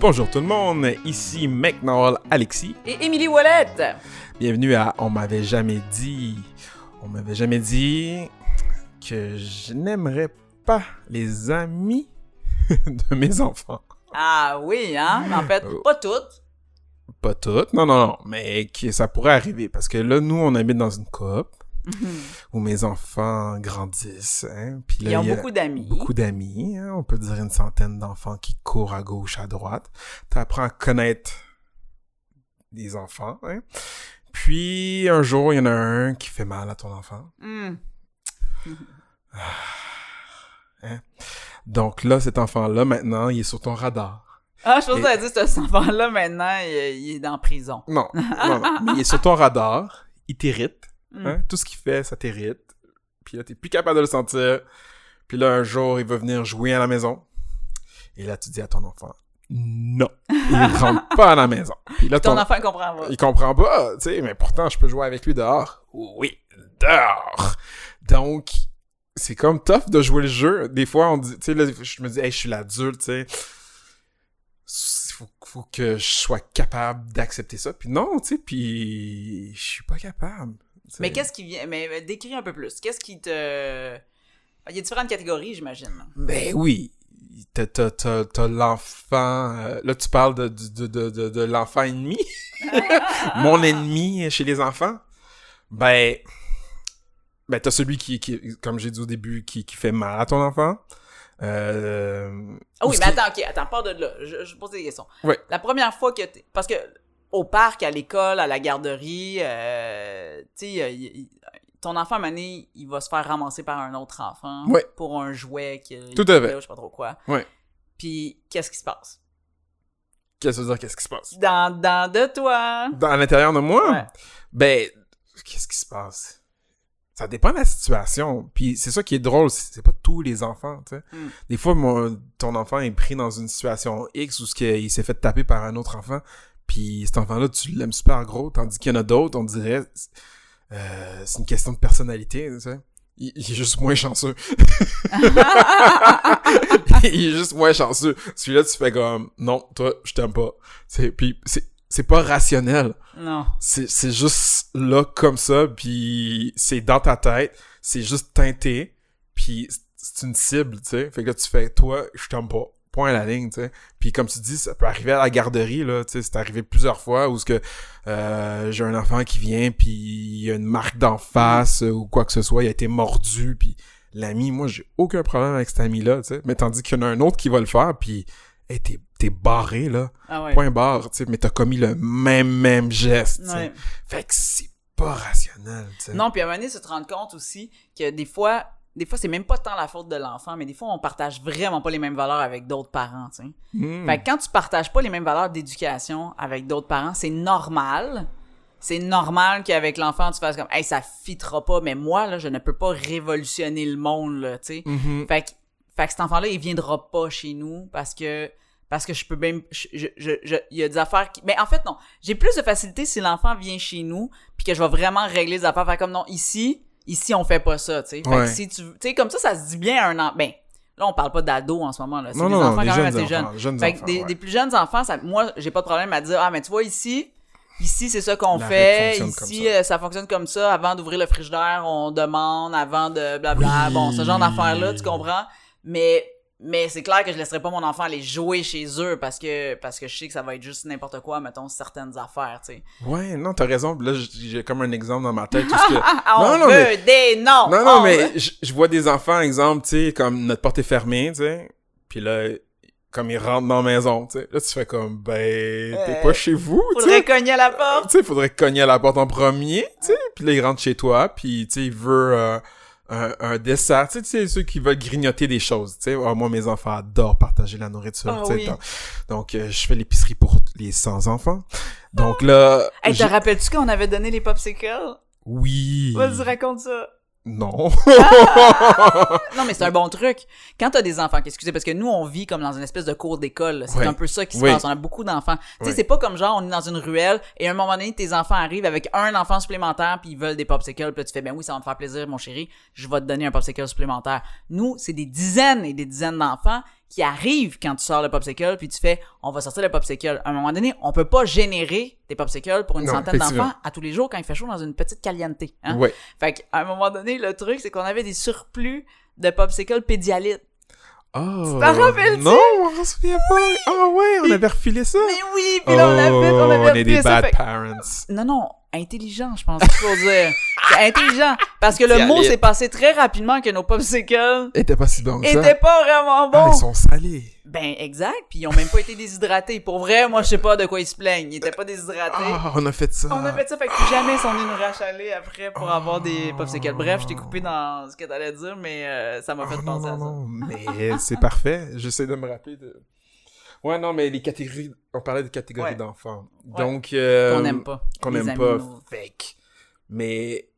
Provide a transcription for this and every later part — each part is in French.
Bonjour tout le monde, ici McNall Alexis. Et Émilie Wallet. Bienvenue à On m'avait jamais dit. On m'avait jamais dit que je n'aimerais pas les amis de mes enfants. Ah oui, hein? En fait, Euh, pas toutes. Pas toutes, non, non, non, mais que ça pourrait arriver parce que là, nous, on habite dans une coop où mes enfants grandissent. Hein, puis là, Ils ont il y a beaucoup d'amis. beaucoup d'amis. hein, on peut dire une centaine d'enfants qui courent à gauche, à droite. Tu apprends à connaître des enfants. Hein. Puis un jour, il y en a un qui fait mal à ton enfant. Hmm. Donc là, cet enfant-là, maintenant, il est sur ton radar. Ah, je pensais Et- que cet enfant-là, maintenant, il, il est dans prison. Non, non, non. Mais il est sur ton radar. Il t'irrite. Hmm. Hein? Tout ce qu'il fait, ça t'irrite. Puis là, t'es plus capable de le sentir. Puis là, un jour, il va venir jouer à la maison. Et là, tu dis à ton enfant, non, il rentre pas à la maison. Puis là, Ton ton, enfant comprend pas. il comprend pas, tu sais, mais pourtant, je peux jouer avec lui dehors. Oui, dehors. Donc, c'est comme tough de jouer le jeu. Des fois, on dit, tu sais, là, je me dis, hey, je suis l'adulte, tu sais. Faut, que je sois capable d'accepter ça. Puis non, tu sais, puis je suis pas capable. Mais qu'est-ce qui vient... Mais mais décris un peu plus. Qu'est-ce qui te... Il y a différentes catégories, j'imagine. Ben oui. T'as, t'as, t'as, t'as l'enfant... euh, là, tu parles de, de, de, de, de l'enfant ennemi. Mon ennemi chez les enfants. Ben... Ben, t'as celui qui, qui comme j'ai dit au début, qui, qui fait mal à ton enfant. Euh, Ah ou oui, mais attends, ok, attends, pas de là. Je, je pose des questions. La première fois que t'es- Parce que au parc, à l'école, à la garderie, euh, tu sais, ton enfant, à il va se faire ramasser par un autre enfant pour un jouet qui Tout à fait. je sais pas trop quoi. Puis, qu'est-ce qui se passe? Qu'est-ce que ça veut dire? Qu'est-ce qui se passe? Dans, dans de toi. Dans, l'intérieur de moi? Ouais. Ben, qu'est-ce qui se passe? Ça dépend de la situation. Puis c'est ça qui est drôle, c'est pas tous les enfants, tu sais. Mm. Des fois, mon, ton enfant est pris dans une situation X où il s'est fait taper par un autre enfant, puis cet enfant-là, tu l'aimes super gros, tandis qu'il y en a d'autres, on dirait, euh, c'est une question de personnalité, tu sais. Il, il est juste moins chanceux. il est juste moins chanceux. Celui-là, tu fais comme, non, toi, je t'aime pas. Puis c'est, c'est pas rationnel. Non. c'est juste là comme ça puis c'est dans ta tête. C'est juste teinté puis c'est une cible tu sais. Fait que là, tu fais toi je t'aime pas. Point à la ligne tu sais. Puis comme tu dis ça peut arriver à la garderie là tu sais. C'est arrivé plusieurs fois où ce que euh, j'ai un enfant qui vient puis il y a une marque d'en face ou quoi que ce soit. Il a été mordu puis l'ami moi j'ai aucun problème avec cet ami là tu sais. Mais tandis qu'il y en a un autre qui va le faire puis hey, t'es t'es barré là Ah ouais. point barre, tu sais, mais t'as commis le même, même geste. Ouais. Fait que c'est pas rationnel, tu sais. Non, puis à un moment donné, se te rendre compte aussi que des fois, des fois, c'est même pas tant la faute de l'enfant, mais des fois, on partage vraiment pas les mêmes valeurs avec d'autres parents, tu sais. Hmm. Fait que quand tu partages pas les mêmes valeurs d'éducation avec d'autres parents, c'est normal. C'est normal qu'avec l'enfant, tu fasses comme, hey, ça fitera pas, mais moi, là, je ne peux pas révolutionner le monde, là, tu sais. Mhm. Fait que, fait que cet enfant-là, il viendra pas chez nous parce que parce que je peux même je, je, je- je- il y a des affaires qui mais en fait non j'ai plus de facilité si l'enfant vient chez nous puis que je vais vraiment régler les affaires faire comme non ici ici on fait pas ça tu sais fait Ouais. que si tu tu sais comme ça ça se dit bien à un an ben là on parle pas d'ado en ce moment là c'est des non, enfants des quand même assez jeunes fait enfants, des, ouais. des plus jeunes enfants ça, moi j'ai pas de problème à dire ah mais tu vois ici Ici, c'est ça qu'on fait. Ici, ça. euh, ça fonctionne comme ça. Avant d'ouvrir le frigidaire, on demande. Avant de blabla. Oui. Bon, ce genre d'affaires-là, tu comprends? Mais, mais c'est clair que je laisserai pas mon enfant aller jouer chez eux parce que, parce que je sais que ça va être juste n'importe quoi, mettons, certaines affaires, tu sais. Ouais, non, t'as raison. Là, j'ai comme un exemple dans ma tête. tout ce que... Ah, on non, non, veut mais... des noms! Non, non, On mais je vois des enfants, exemple, tu sais, comme notre porte est fermée, tu sais. Puis là, comme ils rentrent dans la maison, tu sais. Là, tu fais comme, ben, t'es Euh, pas chez vous, tu Faudrait cogner à la porte. Tu sais, faudrait cogner à la porte en premier, tu sais. Puis là, il rentre chez toi, puis tu sais, il veut euh, un, un dessert. Tu sais, tu sais, ceux qui veulent grignoter des choses, tu sais. Ah, moi, mes enfants adorent partager la nourriture, Ah tu sais. oui. Donc, euh, je fais l'épicerie pour les 100 enfants. Donc là, Hey, te rappelles-tu qu'on avait donné les popsicles? oui. Vas-y, raconte ça. Non. Non, mais c'est un bon truc. Quand t'as des enfants, excusez, parce que nous, on vit comme dans une espèce de cours d'école. C'est un peu ça qui se Oui. passe. On a beaucoup d'enfants. Tu sais, c'est pas comme genre, on est dans une ruelle et à un moment donné, tes enfants arrivent avec un enfant supplémentaire puis ils veulent des popsicles. Puis là, tu fais, ben oui, ça va me faire plaisir, mon chéri. Je vais te donner un popsicle supplémentaire. Nous, c'est des dizaines et des dizaines d'enfants qui arrivent quand tu sors le popsicle puis tu fais, on va sortir le popsicle. À un moment donné, on peut pas générer des popsicles pour une Non, centaine d'enfants à tous les jours quand il fait chaud dans une petite caliente. Hein? Ouais. Fait qu'à un moment donné, le truc, c'est qu'on avait des surplus de popsicles pédialytes. Oh. t'en rappelles-tu? Non, on s'en souvient pas. Ah ouais, on avait refilé ça. Mais oui, puis là, on a fait, on avait Oh, on est refilé des ça, bad fait- parents. Non, non, intelligent, je pense faut dire. C'est intelligent. Parce que le mot s'est passé très rapidement que nos popsicles Était pas si bon que ça. étaient pas vraiment Ah, bons. ils sont salés. Ben, exact, puis ils ont même pas été déshydratés. Pour vrai, moi, je sais pas de quoi ils se plaignent. Ils étaient pas déshydratés. Ah, on a fait ça. On a fait ça, fait que plus jamais ils sont venus nous rachaler après pour avoir des popsicles. Bref, je t'ai coupé dans ce que t'allais dire, mais euh, ça m'a fait Ah, non, penser non, à ça. non, mais c'est parfait. J'essaie de me rappeler de... Ouais, non, mais les catégories... On parlait de catégories Ouais. d'enfants. Ouais. Donc... euh, Qu'on n'aime pas. Qu'on n'aime pas. Fake. Mais...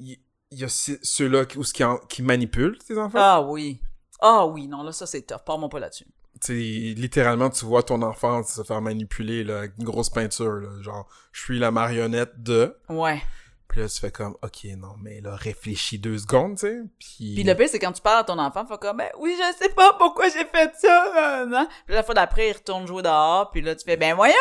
Il y, a ce- ceux-là qui, ou ce qui, qui manipulent tes enfants. Ah oui. Ah oui, non, là, ça, c'est tough. Parle-moi pas là-dessus. Tu sais, littéralement, tu vois ton enfant se faire manipuler là, avec une grosse peinture. Là, genre, je suis la marionnette de... Ouais. Puis là, tu fais comme, OK, non, mais là, réfléchis deux secondes, tu sais. Puis... Puis le pire, c'est quand tu parles à ton enfant, fait comme, ben oui, je sais pas pourquoi j'ai fait ça, nan, nan. Puis la fois d'après, il retourne jouer dehors, puis là, tu fais, ben voyons!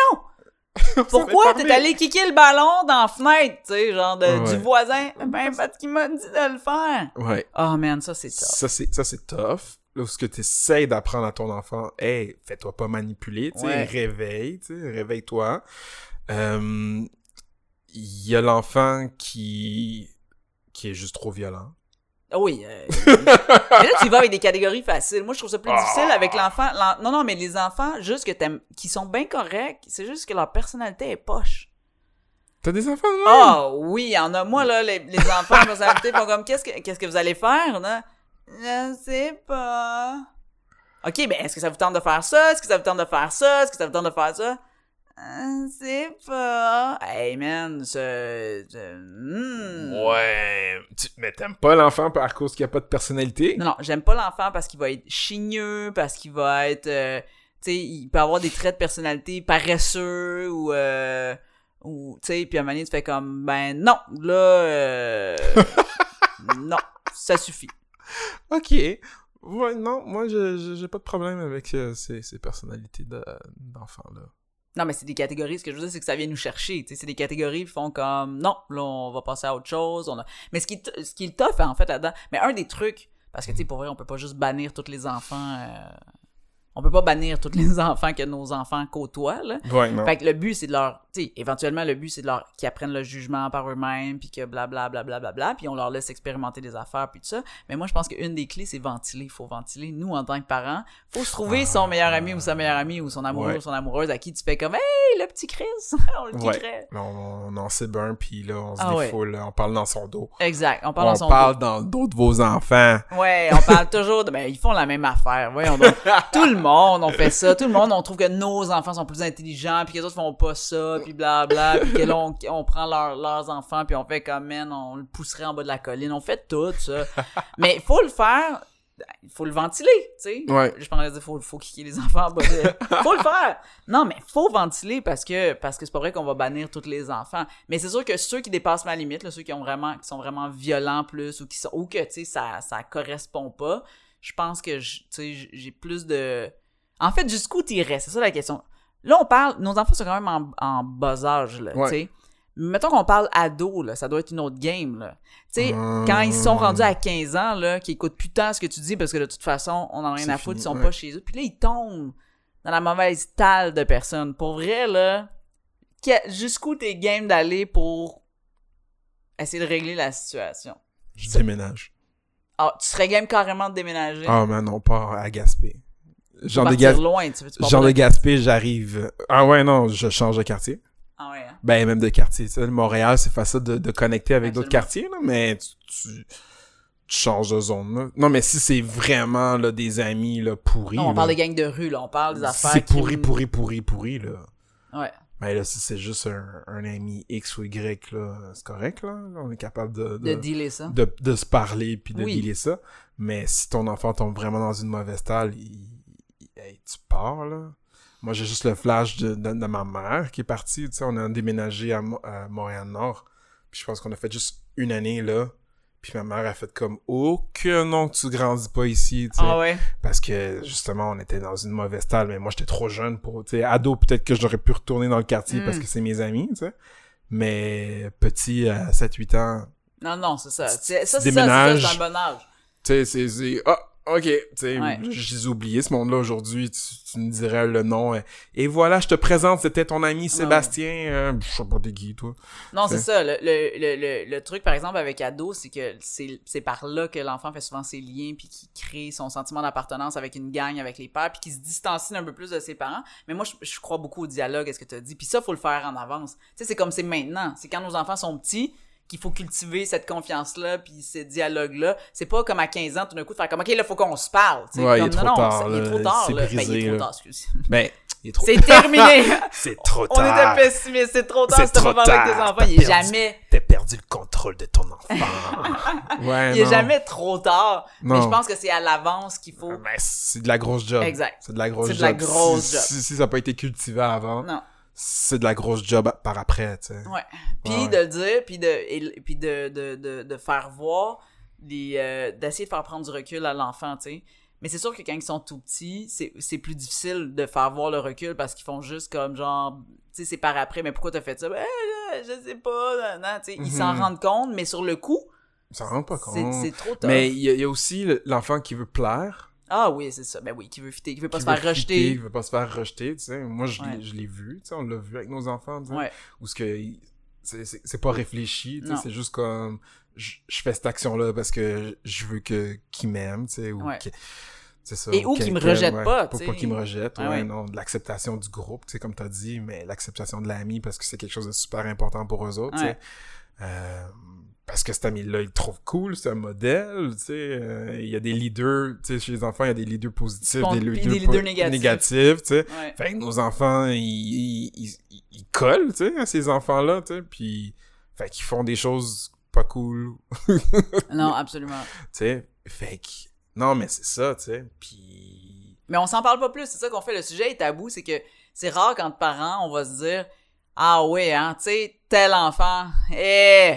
Pourquoi t'es allé kicker le ballon dans la fenêtre, tu sais, genre de, Ouais. du voisin? Ben, parce qu'il m'a dit de le faire. Ouais. Oh man, ça c'est top. Ça, c'est, ça, c'est tough. Lorsque tu essaies d'apprendre à ton enfant, hey, fais-toi pas manipuler, tu sais, Ouais. réveille, tu sais, réveille-toi. Euh, Il y a l'enfant qui, qui est juste trop violent. Ah Oui. euh, mais là, tu vas avec des catégories faciles. Moi, je trouve ça plus Ah. difficile avec l'enfant. l'en- Non, non, mais les enfants, juste que t'aimes, qui sont bien corrects, c'est juste que leur personnalité est poche. T'as des enfants même? Ah oui, il y en a. Moi, là, les, les enfants de personnalité font comme qu'est-ce que qu'est-ce que vous allez faire, là? Je sais pas. OK, ben est-ce que ça vous tente de faire ça? Est-ce que ça vous tente de faire ça? Est-ce que ça vous tente de faire ça? Je sais pas. Hey man, ce. ce- hmm. Ouais. Mais t'aimes pas l'enfant par cause qu'il n'y a pas de personnalité? Non, non, j'aime pas l'enfant parce qu'il va être chigneux, parce qu'il va être. euh, tu sais, il peut avoir des traits de personnalité paresseux ou. Euh, ou tu sais, puis à un moment donné, tu fais comme, ben non, là. euh, non, ça suffit. Ok. Ouais, non, moi, j'ai pas de problème avec euh, ces, ces personnalités de- d'enfants-là. Non, mais c'est des catégories. Ce que je veux dire, c'est que ça vient nous chercher. Tu sais, c'est des catégories qui font comme, non, là, on va passer à autre chose. On a... Mais ce qui, est, ce qui est tough, en fait, là-dedans, mais un des trucs, parce que, tu sais, pour vrai, on peut pas juste bannir tous les enfants. euh, On peut pas bannir tous les enfants que nos enfants côtoient, là. Ouais, non. Fait que le but, c'est de leur. Éventuellement, le but, c'est qu'ils apprennent le jugement par eux-mêmes, puis que blablabla, blablabla, puis on leur laisse expérimenter des affaires, puis tout ça. Mais moi, je pense qu'une des clés, c'est ventiler. Il faut ventiler. Nous, en tant que parents, faut se trouver son meilleur ami ou sa meilleure amie ou son amoureux Ouais. ou son amoureuse à qui tu fais comme Hey, le petit Chris! on le Ouais. kickerait. Là, on, on en cible un, puis là, on se Ah ouais. défoule, on parle dans son dos. Exact. On On parle dans son parle dans le dos de vos enfants. dos. Ouais, on parle toujours de. Ben, ils font la même affaire. Voyons donc. Tout le monde, on fait ça. Tout le monde, on trouve que nos enfants sont plus intelligents, puis que les autres font pas ça, puis blabla, puis que là, on, on prend leur- leurs enfants, puis on fait comme, man, on le pousserait en bas de la colline. On fait tout ça. Mais il faut le faire. Il faut le ventiler, tu sais. Ouais. Je pensais dire, faut, faut kicker les enfants en bas de... faut le faire! Non, mais faut ventiler parce que parce que c'est pas vrai qu'on va bannir tous les enfants. Mais c'est sûr que ceux qui dépassent ma limite, là, ceux qui ont vraiment qui sont vraiment violents plus ou qui sont ou que tu sais ça ça correspond pas, je pense que tu sais j'ai plus de En fait, jusqu'où t'irais, c'est ça la question. Là, on parle nos enfants sont quand même en, en bas âge là, Ouais. tu sais. Mettons qu'on parle ado, là, ça doit être une autre game, là. Tu sais, Hum. quand ils sont rendus à 15 ans, là, qui écoutent plus tant ce que tu dis parce que de toute façon, on en a rien à foutre, ils sont ouais. pas chez eux. Puis là, ils tombent dans la mauvaise talle de personnes. Pour vrai, là, jusqu'où t'es game d'aller pour essayer de régler la situation? Je déménage. Ah, tu serais game carrément de déménager? Ah, mais non, pas à Gaspé. Veux de, partir Gas- loin, tu veux, tu pars genre pas de Gaspé, j'arrive. Ah ouais, non, je change de quartier. Ah ouais, hein? Ben, même de quartier. Tu sais, Montréal, c'est facile de, de connecter avec d'autres quartiers, là, mais tu, tu, tu changes de zone. Là. Non, mais si c'est vraiment là, des amis là, pourris. Non, on parle des gangs de rue, là. On parle des affaires C'est pourri, pourri, pourri, pourri, là. Ouais. Mais là, si c'est juste un, un ami X ou Y, là, c'est correct, là. On est capable de, De dealer ça. de, de se parler puis de Oui. dealer ça. Mais si ton enfant tombe vraiment dans une mauvaise tale, il- hey, tu pars, là. Moi, j'ai juste le flash de, de, de ma mère qui est partie. Tu sais, on a déménagé à, Mo- à Montréal-Nord. Puis je pense qu'on a fait juste une année, là. Puis ma mère a fait comme, oh, que non, que tu grandis pas ici, tu sais. Ah ouais? Parce que, justement, on était dans une mauvaise tale. Mais moi, j'étais trop jeune pour, tu sais, ado, peut-être que j'aurais pu retourner dans le quartier Mm. parce que c'est mes amis, tu sais. Mais petit, à 7-8 ans, Non, non, c'est ça. Ça, c'est ça, c'est un bon âge. tu sais, c'est, c'est, ah, ok, tu sais, Ouais. je les ai oubliés, ce monde-là, aujourd'hui, tu, tu me dirais le nom, euh, et voilà, je te présente, c'était ton ami Sébastien, euh, je sais pas t'es qui, toi? Non, c'est ça. Le, le, le, le, le truc, par exemple, avec ado, c'est que c'est par là que l'enfant fait souvent ses liens, puis qu'il crée son sentiment d'appartenance avec une gang, avec les pères, puis qu'il se distancie un peu plus de ses parents. Mais moi, je, je crois beaucoup au dialogue, à ce que tu as dit. Puis ça, faut le faire en avance. Tu sais, c'est comme c'est maintenant. C'est quand nos enfants sont petits qu'il faut cultiver cette confiance-là, puis ce dialogue-là. C'est pas comme à 15 ans, tout d'un coup, de faire comme, OK, là, faut qu'on se parle. Ouais, il est Comme, trop non, non, tard, ça- il est trop tard. C'est. Ben, il brisé, est trop tard. Ben, il est trop C'est terminé! c'est trop On était pessimiste, c'est trop tard, C'est ce trop moment-là avec tes tard, enfants. t'as Il est perdu. jamais T'as perdu le contrôle de ton enfant. ouais, Il est non. jamais trop tard. Mais Non. je pense que c'est à l'avance qu'il faut. Mais c'est de la grosse job. Exact. C'est de la grosse C'est job. de la grosse si, job. Si, si ça n'a pas été cultivé avant, Non. C'est de la grosse job par après, tu sais. Ouais. Puis Ouais, ouais. de le dire, puis de, et- puis de, de, de, de faire voir, les, euh, d'essayer de faire prendre du recul à l'enfant, tu sais. Mais c'est sûr que quand ils sont tout petits, c'est, c'est plus difficile de faire voir le recul parce qu'ils font juste comme genre, tu sais, c'est par après, mais pourquoi t'as fait ça? Ben, je sais pas, non, non, tu sais. Ils s'en Mhm. rendent compte, mais sur le coup, Ça rend pas c'est, compte. c'est trop tard. Mais il y, a- il y a aussi le- l'enfant qui veut plaire. Ah oui, c'est ça. Ben oui, qui veut fitter, qui veut pas qui se faire veut rejeter. fitter, Qui veut pas se faire rejeter, tu sais. Moi, je l'ai- Ouais. l'ai vu, tu sais. On l'a vu avec nos enfants, tu sais. Ouais. Où ce que... C'est pas réfléchi, tu sais. C'est juste comme... Je, je fais cette action-là parce que je veux que qu'il m'aime, tu sais. Ou Ouais. ça. Et ou qu'il me quelqu'un, rejette ouais, pas, tu pas sais. qu'il me rejette, Ah ouais, non. De l'acceptation du groupe, tu sais, comme t'as dit, mais l'acceptation de l'ami parce que c'est quelque chose de super important pour eux autres, tu sais. Euh, parce que cet ami-là, il le trouve cool, c'est un modèle, tu sais. euh, Il y a des leaders, tu sais, chez les enfants, il y a des leaders positifs, des leaders, des leaders négatifs. négatifs, tu sais. Ouais. Fait que nos enfants, ils, ils, ils, ils collent, tu sais, à ces enfants-là, tu sais, puis... Fait qu'ils font des choses pas cool, tu Non, absolument. sais. Fait que... Non, mais c'est ça, tu sais, puis... Mais on s'en parle pas plus, c'est ça qu'on fait. Le sujet est tabou, c'est que c'est rare quand parents, on va se dire Ah ouais, hein, tu sais, tel enfant, eh.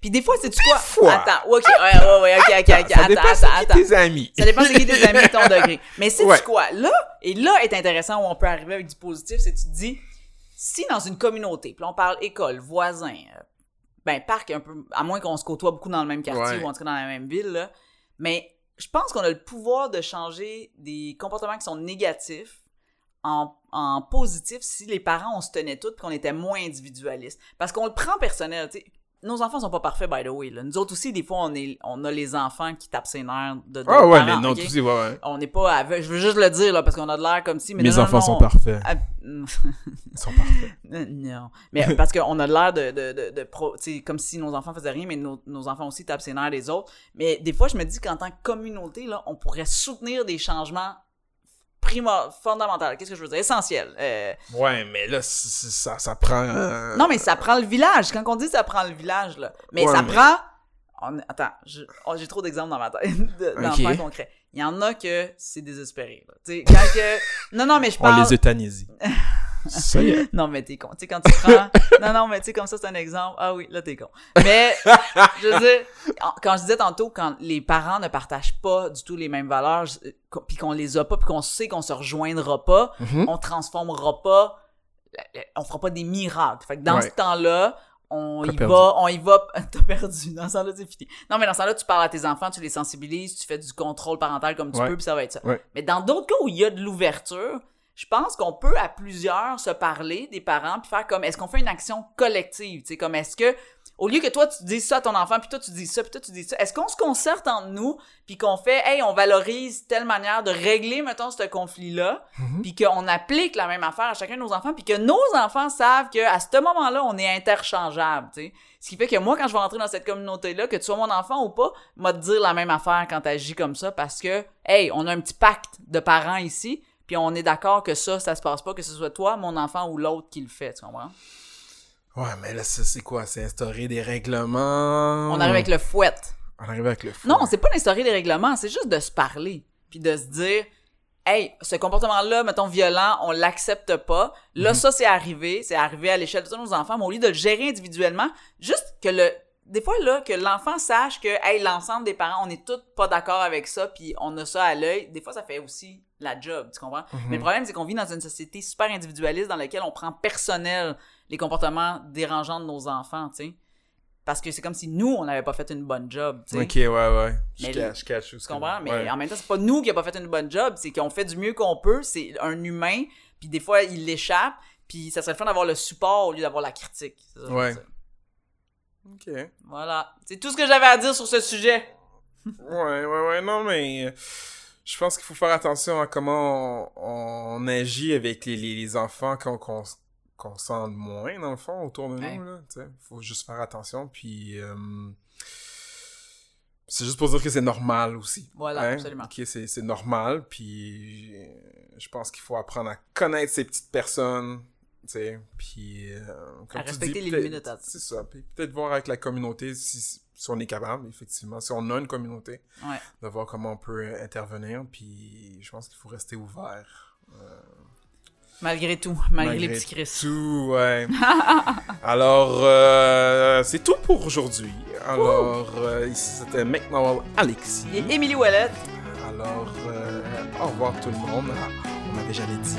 Puis des fois, c'est tu quoi? fois. Attends, ok, ouais, ouais, ouais, ok, ok, ok, ça attends, dépend attends, tes amis. Ça dépend c'est qui tes amis, ton degré. Mais c'est Ouais. tu quoi? Là, et là est intéressant où on peut arriver avec du positif, c'est tu te dis, si dans une communauté, puis on parle école, voisin, euh, ben parc un peu, à moins qu'on se côtoie beaucoup dans le même quartier Ouais. ou en tout cas dans la même ville, là, mais je pense qu'on a le pouvoir de changer des comportements qui sont négatifs en, en positif si les parents on se tenait tous et qu'on était moins individualiste. Parce qu'on le prend personnel, tu sais. Nos enfants sont pas parfaits, by the way. Là. Nous autres aussi, des fois, on, est, on a les enfants qui tapent ses nerfs de, de Ah ouais, parents, mais non, ok? tout c'est ouais, ouais. On n'est pas. Je veux juste le dire, là, parce qu'on a de l'air comme si... Mais Mes non, enfants non, sont on- parfaits. Ah, Ils sont parfaits. non. Mais parce qu'on a de l'air de... de, de, pro- comme si nos enfants faisaient rien, mais nos, nos enfants aussi tapent ses nerfs des autres. Mais des fois, je me dis qu'en tant que communauté, là, on pourrait soutenir des changements primo fondamentaux. Qu'est-ce que je veux dire? Essentiels. Euh, Ouais, mais là, c- c- ça, ça prend... euh, Non, mais ça prend le village. Quand on dit ça prend le village, là. Mais Ouais, ça mais- prend. on- Attends, je- oh, j'ai trop d'exemples dans ma tête de- d'enfants Ok. concrets. Il y en a que c'est désespéré. Là. Tu sais, quand que. Non, non, mais je On parle. les euthanasie. ça y est. Non, mais t'es con. Tu sais, quand tu prends. non, non, mais tu sais, comme ça, c'est un exemple. Ah oui, là, t'es con. Mais, je veux dire, quand je disais tantôt, quand les parents ne partagent pas du tout les mêmes valeurs, puis qu'on les a pas, puis qu'on sait qu'on se rejoindra pas, Mhm. on transformera pas, on fera pas des miracles. Fait que dans Ouais. ce temps-là, on y va, on y va, t'as perdu. Dans ce temps-là, c'est fini. Non, mais dans ce temps-là, tu parles à tes enfants, tu les sensibilises, tu fais du contrôle parental comme tu Ouais. peux, puis ça va être ça. Ouais. Mais dans d'autres cas où il y a de l'ouverture, je pense qu'on peut à plusieurs se parler des parents puis faire comme est-ce qu'on fait une action collective, tu sais comme est-ce que au lieu que toi tu dises ça à ton enfant puis toi tu dis ça puis toi tu dis ça, est-ce qu'on se concerte entre nous puis qu'on fait hey on valorise telle manière de régler mettons ce conflit là Mhm. puis qu'on applique la même affaire à chacun de nos enfants puis que nos enfants savent que à ce moment-là on est interchangeable, tu sais? Ce qui fait que moi quand je vais rentrer dans cette communauté là que tu sois mon enfant ou pas, m'a te dire la même affaire quand tu agis comme ça parce que hey, on a un petit pacte de parents ici puis on est d'accord que ça, ça se passe pas, que ce soit toi, mon enfant ou l'autre qui le fait, tu comprends? Ouais, mais là, ça, c'est quoi? C'est instaurer des règlements. On arrive avec le fouet. On arrive avec le fou. Non, c'est pas d'instaurer des règlements, c'est juste de se parler. Puis de se dire, hey, ce comportement-là, mettons, violent, on l'accepte pas. Là, ça, c'est arrivé. C'est arrivé à l'échelle de tous nos enfants. Mais au lieu de le gérer individuellement, juste que le. Des fois, là, que l'enfant sache que, hey, l'ensemble des parents, on est tous pas d'accord avec ça, puis on a ça à l'œil. Des fois, ça fait aussi la job, tu comprends? Mais le problème, c'est qu'on vit dans une société super individualiste dans laquelle on prend personnel les comportements dérangeants de nos enfants, tu sais. Parce que c'est comme si nous, on n'avait pas fait une bonne job, tu sais. Ok, ouais, ouais. Je Mais cache, je cache. Tu comprends? Mais en même temps, c'est pas nous qui a pas fait une bonne job, c'est qu'on fait du mieux qu'on peut, c'est un humain, puis des fois, il l'échappe, puis ça serait le fun d'avoir le support au lieu d'avoir la critique. Ça je Ouais. Ok. Voilà. C'est tout ce que j'avais à dire sur ce sujet. Ouais, ouais, ouais, non, mais euh, je pense qu'il faut faire attention à comment on, on agit avec les, les, les enfants qu'on qu'on qu'on sent moins, dans le fond, autour de nous, là, tu sais. Faut juste faire attention, puis... euh, c'est juste pour dire que c'est normal aussi. Voilà, hein? absolument. Ok, c'est normal, puis euh, je pense qu'il faut apprendre à connaître ces petites personnes, sais, puis... euh, comme À tu respecter les limites à- C'est ça, puis peut-être voir avec la communauté si, si on est capable, effectivement, si on a une communauté Ouais. de voir comment on peut intervenir. Puis je pense qu'il faut rester ouvert. Malgré tout, malgré, les petits. Tout, ouais. Alors, euh, c'est tout pour aujourd'hui. Alors, euh, ici c'était McNowell Alexis. Et Emily Ouellette. Alors, euh, au revoir tout le monde. Ah, on n'avait jamais dit.